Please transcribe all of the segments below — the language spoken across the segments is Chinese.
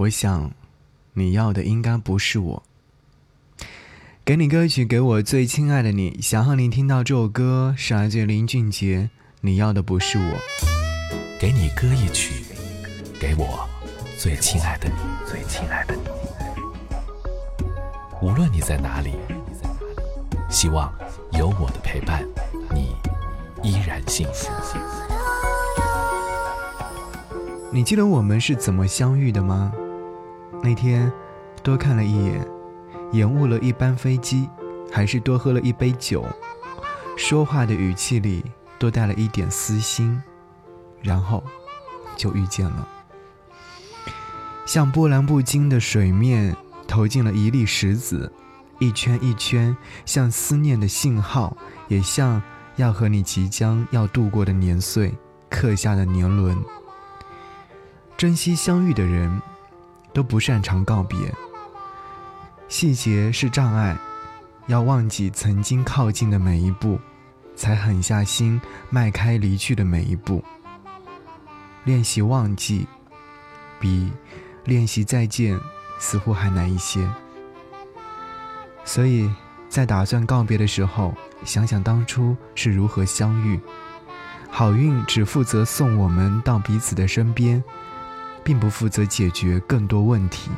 我想，你要的应该不是我。给你歌曲，给我最亲爱的你。想和你听到这首歌，是来自林俊杰。你要的不是我。给你歌一曲，给我最亲爱的你，最亲爱的你。无论你在哪里，希望有我的陪伴，你依然幸福。你记得我们是怎么相遇的吗？那天多看了一眼，延误了一班飞机，还是多喝了一杯酒，说话的语气里多带了一点私心，然后就遇见了。像波澜不惊的水面投进了一粒石子，一圈一圈，像思念的信号，也像要和你即将要度过的年岁刻下的年轮。珍惜相遇的人，都不擅长告别。细节是障碍，要忘记曾经靠近的每一步，才狠下心迈开离去的每一步。练习忘记，比练习再见似乎还难一些。所以在打算告别的时候，想想当初是如何相遇。好运只负责送我们到彼此的身边。并不负责解决更多问题，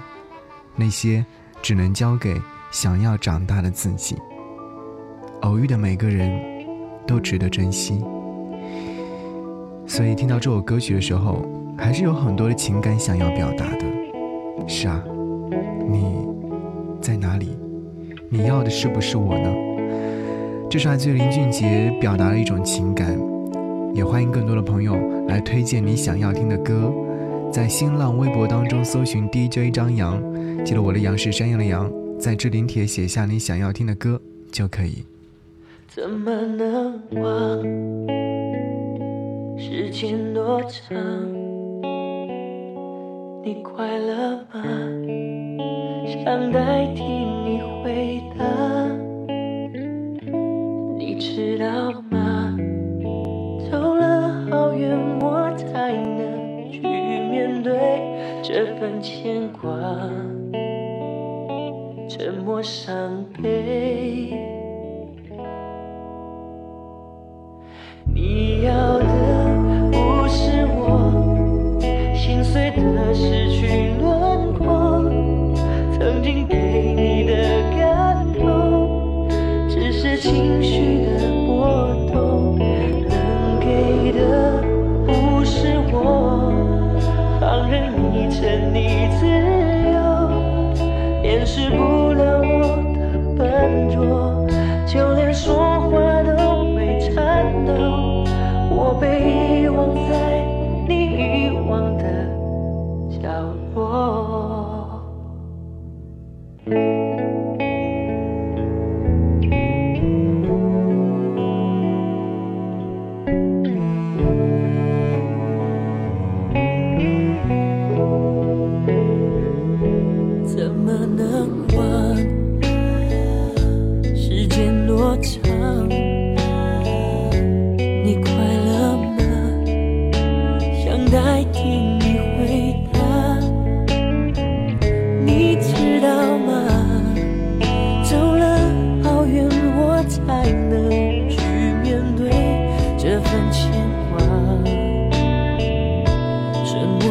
那些只能交给想要长大的自己。偶遇的每个人都值得珍惜，所以听到这首歌曲的时候，还是有很多的情感想要表达的。是啊，你在哪里？你要的是不是我呢？这是来自林俊杰表达的一种情感，也欢迎更多的朋友来推荐你想要听的歌。在新浪微博当中搜寻 DJ 张扬，记得我的杨是山羊的羊，在置顶帖写下你想要听的歌就可以。怎么能忘？时间多长？你快乐吗？想代替你回答。你知道吗？牵挂，沉默伤悲。我怎么能忘？时间多长？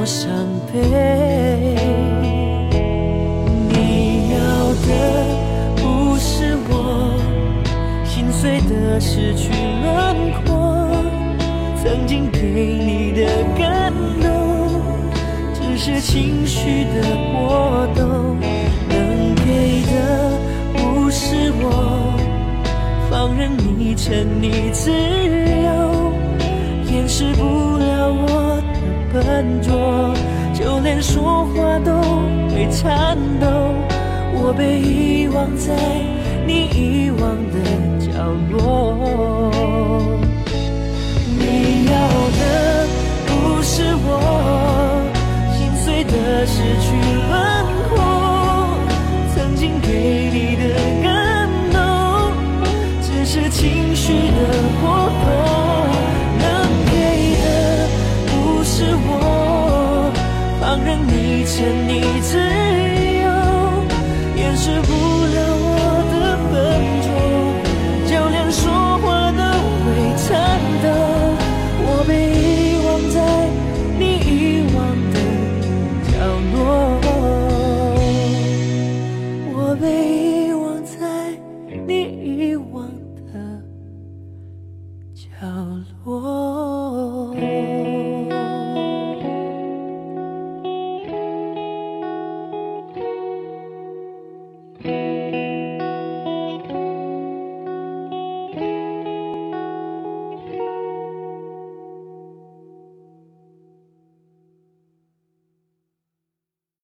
伤悲。你要的不是我，心碎的失去轮廓，曾经给你的感动，只是情绪的波动。能给的不是我，放任你沉溺自由，掩饰不了我笨拙，就连说话都会颤抖。我被遗忘在你遗忘的。角落，你要的不是我心碎的失去轮廓，曾经给你的感动，只是情绪的波动。放任你欠你自由，掩饰不了我的笨拙，就连说话都会颤抖。我被遗忘在你遗忘的角落，我被遗忘在你遗忘的角落。